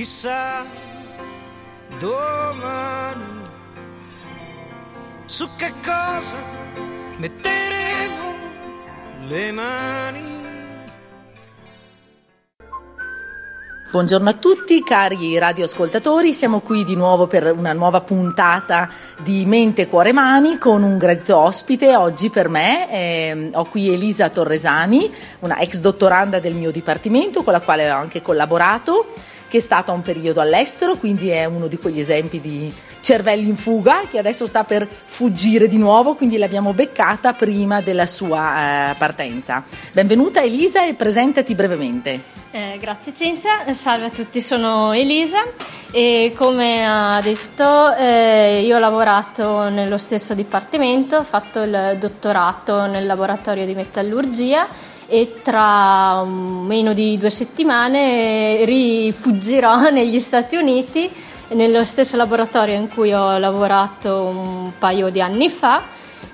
chissà domani su che cosa metteremo le mani. Buongiorno a tutti cari radioascoltatori, siamo qui di nuovo per una nuova puntata di Mente, Cuore, Mani con un gradito ospite oggi per me. Eh, ho qui Elisa Torresani, una ex dottoranda del mio dipartimento con la quale ho anche collaborato, che è stata un periodo all'estero, quindi è uno di quegli esempi di cervelli in fuga che adesso sta per fuggire di nuovo, quindi l'abbiamo beccata prima della sua eh, partenza. Benvenuta Elisa e presentati brevemente. Eh, grazie Cinzia, salve a tutti, sono Elisa e come ha detto eh, io ho lavorato nello stesso dipartimento, ho fatto il dottorato nel laboratorio di metallurgia e tra meno di due settimane rifuggirò negli Stati Uniti nello stesso laboratorio in cui ho lavorato un paio di anni fa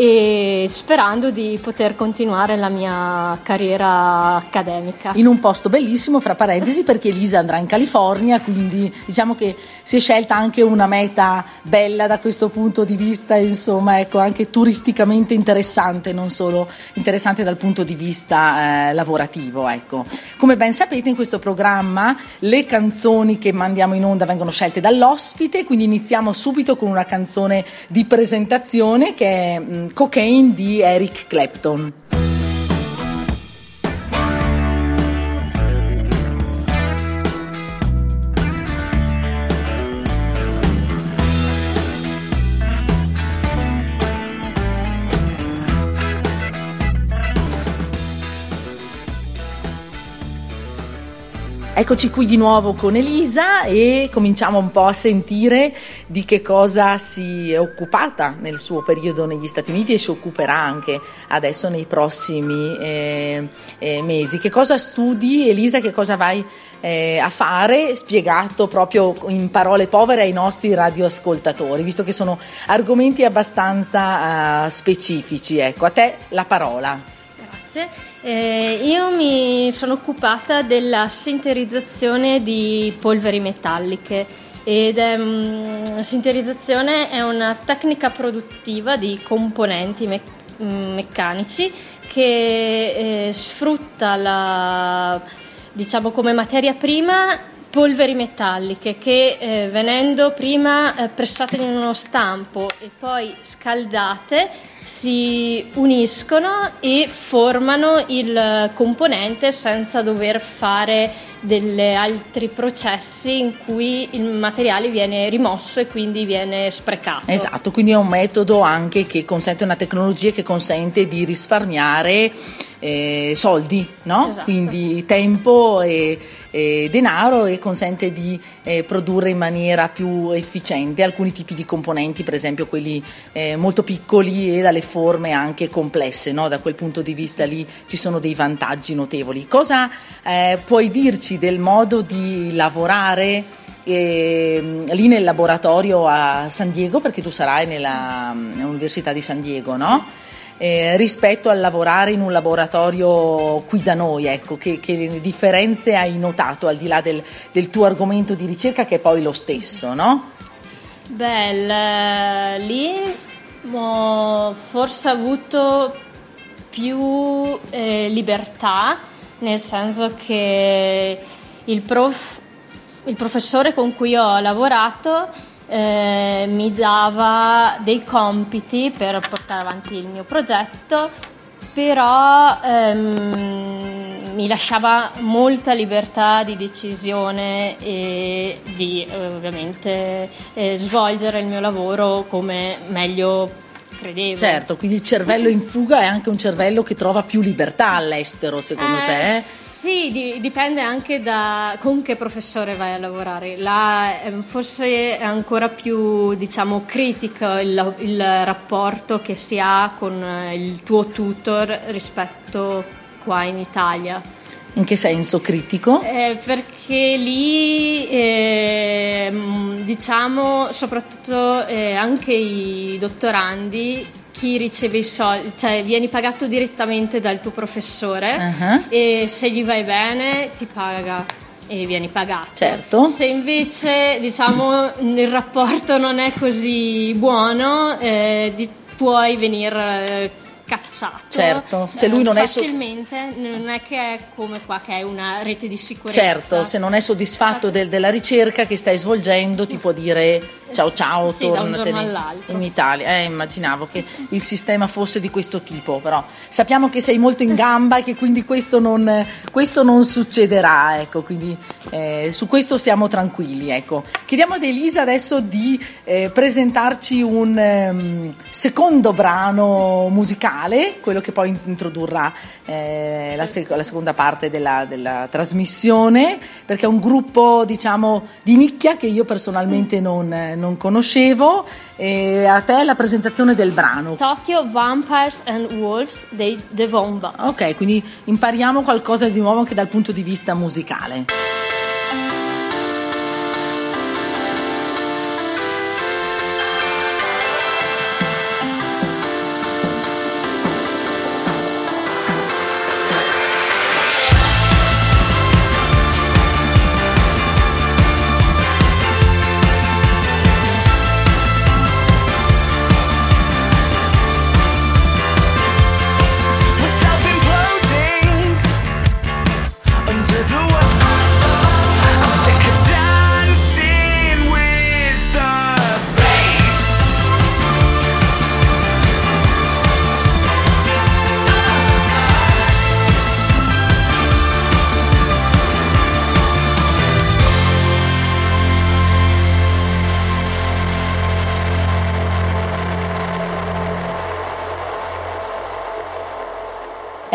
e sperando di poter continuare la mia carriera accademica. In un posto bellissimo, fra parentesi, perché Elisa andrà in California, quindi diciamo che si è scelta anche una meta bella da questo punto di vista, insomma, ecco, anche turisticamente interessante, non solo interessante dal punto di vista eh, lavorativo, ecco. Come ben sapete in questo programma le canzoni che mandiamo in onda vengono scelte dall'ospite, quindi iniziamo subito con una canzone di presentazione che è mh, Cocaine di Eric Clapton. Eccoci qui di nuovo con Elisa e cominciamo un po' a sentire di che cosa si è occupata nel suo periodo negli Stati Uniti e si occuperà anche adesso nei prossimi eh, eh, mesi. Che cosa studi Elisa? Che cosa vai eh, a fare? Spiegato proprio in parole povere ai nostri radioascoltatori, visto che sono argomenti abbastanza uh, specifici. Ecco, a te la parola. Grazie. Eh, io mi sono occupata della sinterizzazione di polveri metalliche ed è, um, sinterizzazione è una tecnica produttiva di componenti me- mm, meccanici che eh, sfrutta la, diciamo come materia prima polveri metalliche che eh, venendo prima eh, pressate in uno stampo e poi scaldate si uniscono e formano il componente senza dover fare degli altri processi in cui il materiale viene rimosso e quindi viene sprecato. Esatto, quindi è un metodo anche che consente una tecnologia che consente di risparmiare eh, soldi, no? esatto. quindi tempo e, e, denaro e consente di eh, produrre in maniera più efficiente alcuni tipi di componenti, per esempio quelli eh, molto piccoli e dalle forme anche complesse, no? da quel punto di vista lì ci sono dei vantaggi notevoli. Cosa eh, puoi dirci del modo di lavorare? eh, lì nel laboratorio a San Diego, perché tu sarai nella, nell'Università di San Diego, no? Sì eh, rispetto al lavorare in un laboratorio qui da noi, ecco, che, che differenze hai notato al di là del, del, tuo argomento di ricerca che è poi lo stesso, no? Beh, lì ho forse avuto più eh, libertà, nel senso che il, prof, il professore con cui ho lavorato eh, mi dava dei compiti per portare avanti il mio progetto, però ehm, mi lasciava molta libertà di decisione e di ovviamente eh, svolgere il mio lavoro come meglio credevo. Certo, quindi il cervello in fuga è anche un cervello che trova più libertà all'estero, secondo eh, te? Sì, di, dipende anche da con che professore vai a lavorare. Là eh, forse è ancora più, diciamo, critico il, il rapporto che si ha con eh, il tuo tutor rispetto qua in Italia. In che senso critico? Eh, perché lì, eh, diciamo, soprattutto eh, anche i dottorandi, chi riceve i soldi, cioè vieni pagato direttamente dal tuo professore uh-huh. e se gli vai bene ti paga. e vieni pagato. Certo. Se invece diciamo il rapporto non è così buono, eh, di, puoi venire eh, cazzato. Certo, se lui non eh, è so- facilmente, non è che è come qua che è una rete di sicurezza. Certo, se non è soddisfatto del- della ricerca che stai svolgendo ti può dire ciao ciao, Sì, tornatene in Italia. Eh, immaginavo che il sistema fosse di questo tipo, però sappiamo che sei molto in gamba e che quindi questo non, questo non succederà, ecco, quindi eh, su questo stiamo tranquilli, ecco. Chiediamo ad Elisa adesso di eh, presentarci un ehm, secondo brano musicale, quello che poi introdurrà eh, la, sec- la seconda parte della, della trasmissione, perché è un gruppo, diciamo, di nicchia che io personalmente non, non conoscevo. E a te la presentazione del brano. Tokyo Vampires and Wolves dei The Wombats. Ok, quindi impariamo qualcosa di nuovo anche dal punto di vista musicale.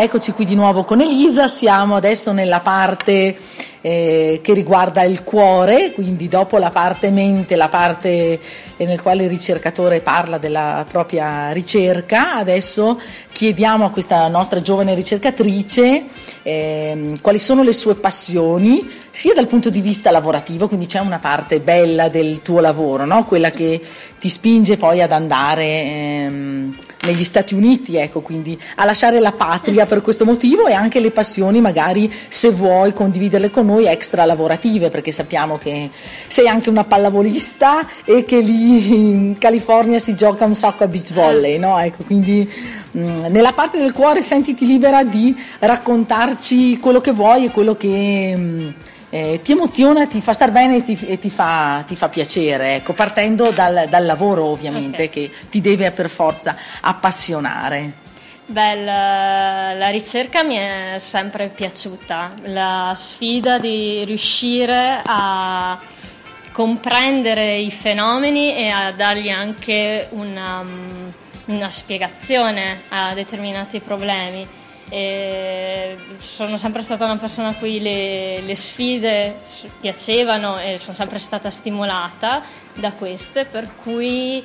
Eccoci qui di nuovo con Elisa, siamo adesso nella parte eh, che riguarda il cuore, quindi dopo la parte mente, la parte eh, nel quale il ricercatore parla della propria ricerca, adesso chiediamo a questa nostra giovane ricercatrice ehm, quali sono le sue passioni, sia dal punto di vista lavorativo, quindi c'è una parte bella del tuo lavoro, no? quella che ti spinge poi ad andare ehm, negli Stati Uniti, ecco, quindi a lasciare la patria per questo motivo e anche le passioni magari se vuoi condividerle con noi extra lavorative, perché sappiamo che sei anche una pallavolista e che lì in California si gioca un sacco a beach volley, no? Ecco, quindi mh, nella parte del cuore sentiti libera di raccontarci quello che vuoi e quello che mh, eh, ti emoziona, ti fa star bene e ti, e ti fa, ti fa piacere, ecco, partendo dal, dal lavoro ovviamente Ok. che ti deve per forza appassionare. Beh, la, la ricerca mi è sempre piaciuta, la sfida di riuscire a comprendere i fenomeni e a dargli anche una, mm, una spiegazione a determinati problemi. E sono sempre stata una persona a cui le, le sfide piacevano e sono sempre stata stimolata da queste, per cui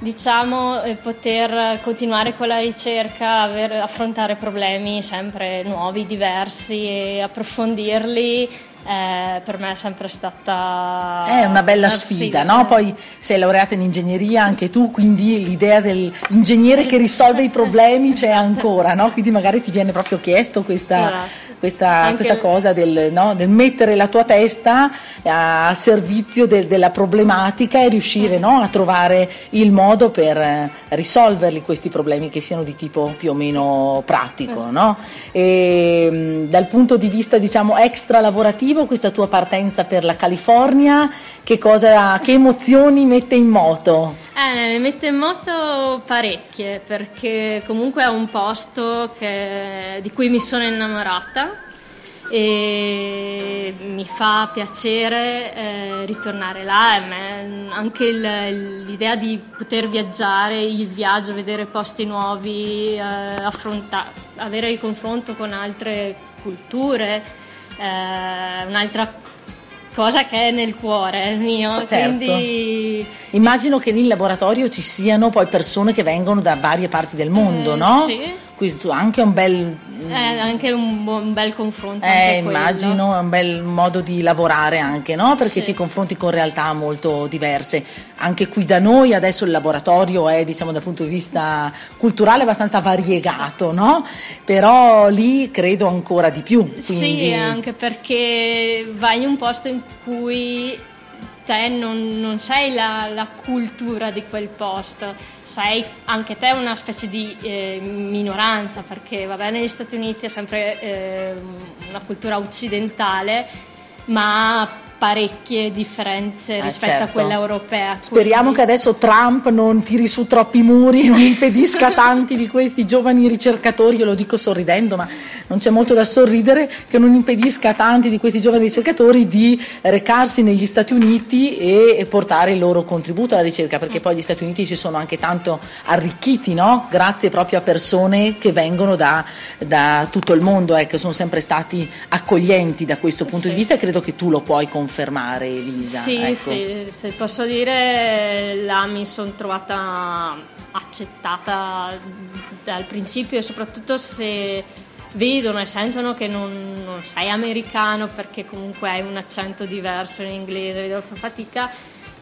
diciamo eh, poter continuare con la ricerca, aver- affrontare problemi sempre nuovi, diversi e approfondirli eh, per me è sempre stata È una bella sfida. no? Poi sei laureata in ingegneria anche tu, quindi l'idea dell'ingegnere che risolve i problemi c'è ancora, no? Quindi magari ti viene proprio chiesto questa, Esatto. Questa, questa cosa del, no? del mettere la tua testa a servizio del- della problematica e riuscire no? a trovare il modo per eh, risolverli questi problemi che siano di tipo più o meno pratico, no? E, mh, dal punto di vista diciamo extra lavorativo, questa tua partenza per la California, che, cosa, che emozioni mette in moto? Eh, ne mette in moto parecchie perché comunque è un posto che- di cui mi sono innamorata e mi fa piacere eh, ritornare là. me- anche il- l'idea di poter viaggiare, il viaggio, vedere posti nuovi, eh, affronta- avere il confronto con altre culture, eh, un'altra cosa che è nel cuore mio. Certo. Quindi Immagino che in laboratorio ci siano poi persone che vengono da varie parti del mondo, Eh, no? sì. Questo anche un bel È anche un, un bel confronto. eh, immagino, è un bel modo di lavorare anche, no? Perché Sì. ti confronti con realtà molto diverse. Anche qui da noi adesso il laboratorio è, diciamo, dal punto di vista culturale abbastanza variegato, no? Però lì credo ancora di più. Quindi... Sì, anche perché vai in un posto in cui te non, non sei la, la cultura di quel posto, sei anche te una specie di eh, minoranza, perché va bene negli Stati Uniti è sempre eh, una cultura occidentale, ma parecchie differenze Ah, rispetto a certo. quella europea. Speriamo quindi- che adesso Trump non tiri su troppi muri e non impedisca a tanti di questi giovani ricercatori, io lo dico sorridendo, ma non c'è molto da sorridere, che non impedisca a tanti di questi giovani ricercatori di recarsi negli Stati Uniti e portare il loro contributo alla ricerca, perché poi gli Stati Uniti si sono anche tanto arricchiti, no? grazie proprio a persone che vengono da, da tutto il mondo, ecco, sono sempre stati accoglienti da questo punto Sì. di vista e credo che tu lo puoi confermare Elisa. Sì, ecco. sì, se posso dire, là mi sono trovata accettata dal principio e soprattutto se vedono e sentono che non, non sei americano perché comunque hai un accento diverso in inglese, vedono fa fatica,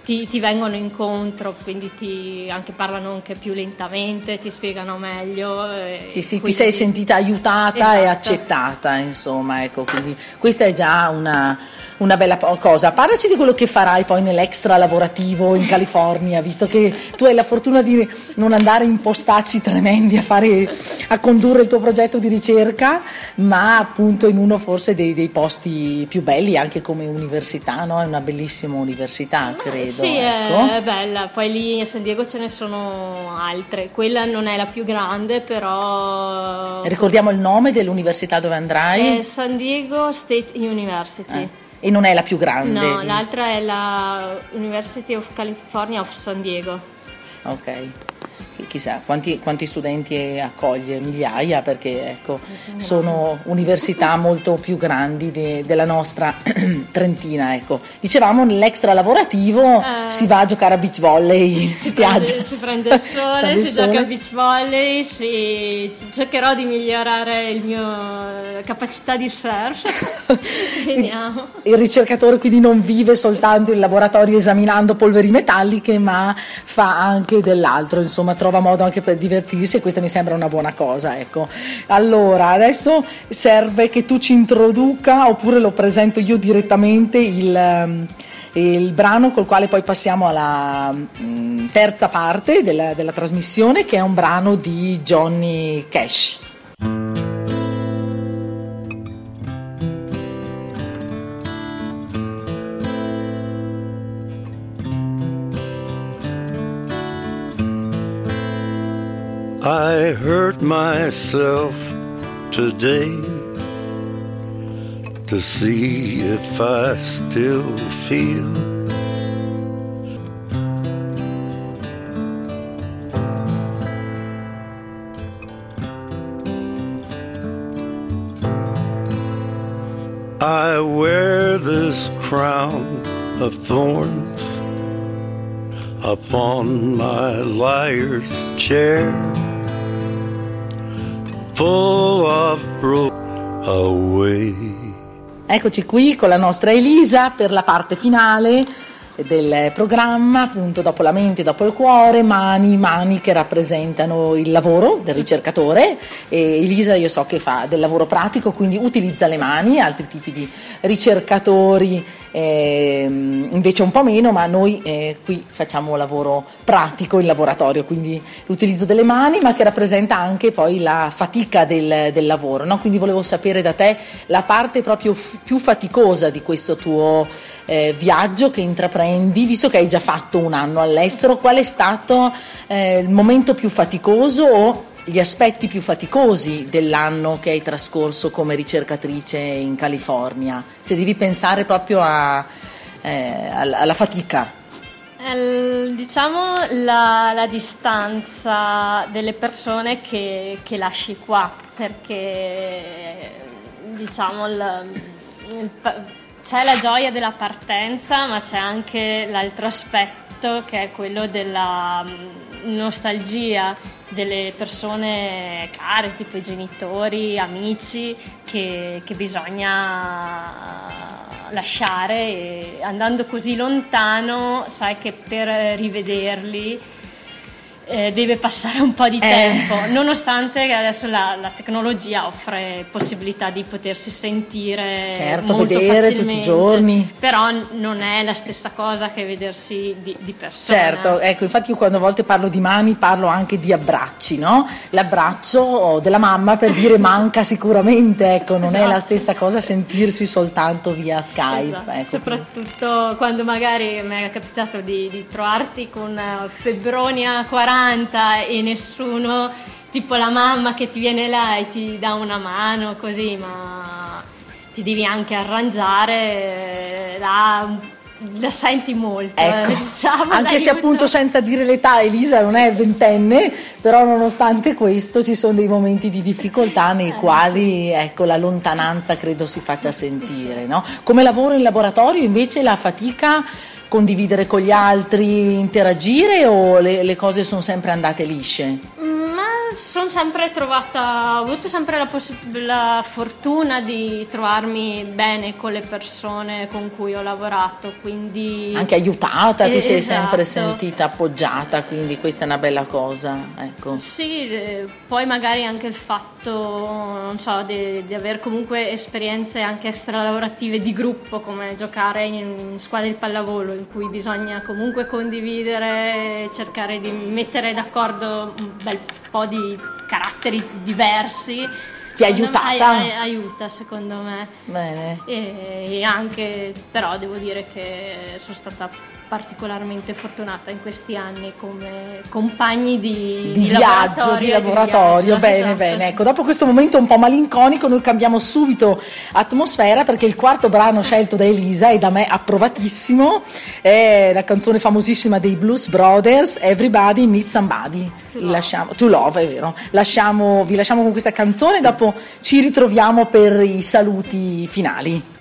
ti, ti vengono incontro, quindi ti anche parlano anche più lentamente, ti spiegano meglio. e Sì, sì, ti sei sentita aiutata e Esatto. accettata, insomma, ecco, quindi questa è già una, una bella cosa. Parlaci di quello che farai poi nell'extra lavorativo in California, visto che tu hai la fortuna di non andare in postacci tremendi a, fare, a condurre il tuo progetto di ricerca, ma appunto in uno forse dei, dei posti più belli, anche come università, no? È una bellissima università, credo. Sì, ecco. è bella. Poi lì a San Diego ce ne sono altre. Quella non è la più grande, però. Ricordiamo il nome dell'università dove andrai? È San Diego State University. Eh, E non è la più grande. No, di- l'altra è la University of California of San Diego. Ok, chissà quanti, quanti studenti accoglie, migliaia, perché ecco, sono università molto più grandi de- della nostra Trentina. Ecco. Dicevamo nell'extra lavorativo Eh. si va a giocare a beach volley in spiaggia. Prende- si prende il sole, il si gioca sole. a beach volley, si- cercherò di migliorare il mio capacità di surf. Vediamo. Il ricercatore quindi non vive soltanto in laboratorio esaminando polveri metalliche, ma fa anche dell'altro, insomma, trova modo anche per divertirsi e questa mi sembra una buona cosa, ecco. Allora, adesso serve che tu ci introduca oppure lo presento io direttamente il ehm, il brano col quale poi passiamo alla mm, terza parte della, della trasmissione che è un brano di Johnny Cash. I hurt myself today to see if I still feel. I wear this crown of thorns upon my liar's chair, full of away. Eccoci qui con la nostra Elisa per la parte finale del programma, appunto dopo la mente, dopo il cuore, mani, mani che rappresentano il lavoro del ricercatore e Elisa io so che fa del lavoro pratico, quindi utilizza le mani, altri tipi di ricercatori ehm, invece un po' meno, ma noi eh, qui facciamo lavoro pratico in laboratorio, quindi l'utilizzo delle mani, ma che rappresenta anche poi la fatica del, del lavoro, no? quindi volevo sapere da te la parte proprio f- più faticosa di questo tuo eh, viaggio che intraprendi, visto che hai già fatto un anno all'estero, qual è stato eh, il momento più faticoso o gli aspetti più faticosi dell'anno che hai trascorso come ricercatrice in California? Se devi pensare proprio a, eh, alla, fatica. Diciamo la, la distanza delle persone che, che lasci qua, perché diciamo il- il c'è la gioia della partenza, ma c'è anche l'altro aspetto che è quello della, nostalgia delle persone care, tipo i genitori, amici, che, che bisogna lasciare e andando così lontano sai che per rivederli eh, deve passare un po' di Eh. tempo, nonostante adesso la, la tecnologia offre possibilità di potersi sentire Certo, molto vedere tutti i giorni. però non è la stessa cosa che vedersi di, di persona. Certo, ecco, infatti io quando a volte parlo di mani parlo anche di abbracci, no? L'abbraccio della mamma per dire manca sicuramente, ecco, non è la Esatto. stessa cosa sentirsi soltanto via Skype. Esatto, ecco. Soprattutto quando magari mi è capitato di, di trovarti con eh, febbroni a 40 e nessuno, tipo la mamma che ti viene là e ti dà una mano così, ma ti devi anche arrangiare, eh, là, la senti molto, Ecco, eh, diciamo, anche se appunto senza dire l'età Elisa non è ventenne, però nonostante questo ci sono dei momenti di difficoltà nei Eh, quali ecco, la lontananza credo si faccia sentire. no? Come lavoro in laboratorio invece la fatica condividere con gli altri, interagire o le, le cose sono sempre andate lisce? Sono sempre trovata, ho avuto sempre la, possi- la fortuna di trovarmi bene con le persone con cui ho lavorato, quindi... Anche aiutata, ti Eh, sei sempre esatto. sentita appoggiata, quindi questa è una bella cosa. Ecco. Sì, eh, poi magari anche il fatto, non so, di, di aver comunque esperienze anche extralavorative di gruppo, come giocare in squadre di pallavolo, in cui bisogna comunque condividere, cercare di mettere d'accordo un bel po' di caratteri diversi. Ti ha me aiutata? ai- ai- aiuta, secondo me. Bene. E, e anche, però devo dire che sono stata particolarmente fortunata in questi anni come compagni di, di, viaggio, di e laboratorio, viaggio, bene, esatto. bene. Ecco, dopo questo momento un po' malinconico, noi cambiamo subito atmosfera perché il quarto brano scelto da Elisa e da me approvatissimo è la canzone famosissima dei Blues Brothers, Everybody Needs Somebody. To Love. lasciamo, to love, è vero. Lasciamo- vi lasciamo con questa canzone, dopo ci ritroviamo per i saluti finali.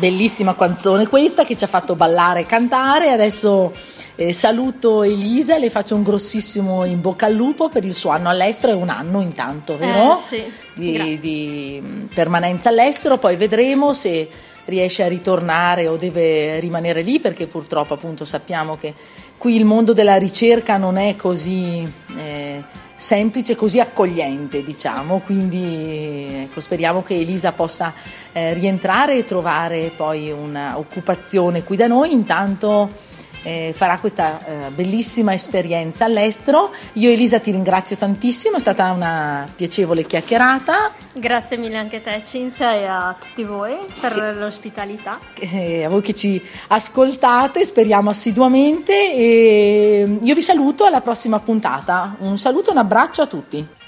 Bellissima canzone questa che ci ha fatto ballare e cantare. Adesso eh, saluto Elisa e le faccio un grossissimo in bocca al lupo per il suo anno all'estero. È un anno intanto, vero? Eh, sì, di, di, mh, permanenza all'estero. Poi vedremo se riesce a ritornare o deve rimanere lì perché purtroppo appunto sappiamo che qui il mondo della ricerca non è così eh, semplice, così accogliente diciamo, quindi ecco, speriamo che Elisa possa eh, rientrare e trovare poi un'occupazione qui da noi, intanto eh, farà questa eh, bellissima esperienza all'estero. Io Elisa ti ringrazio tantissimo, è stata una piacevole chiacchierata, Grazie mille anche a te Cinzia e a tutti voi per l'ospitalità. eh, a voi che ci ascoltate, speriamo assiduamente e io vi saluto alla prossima puntata. Un saluto e un abbraccio a tutti.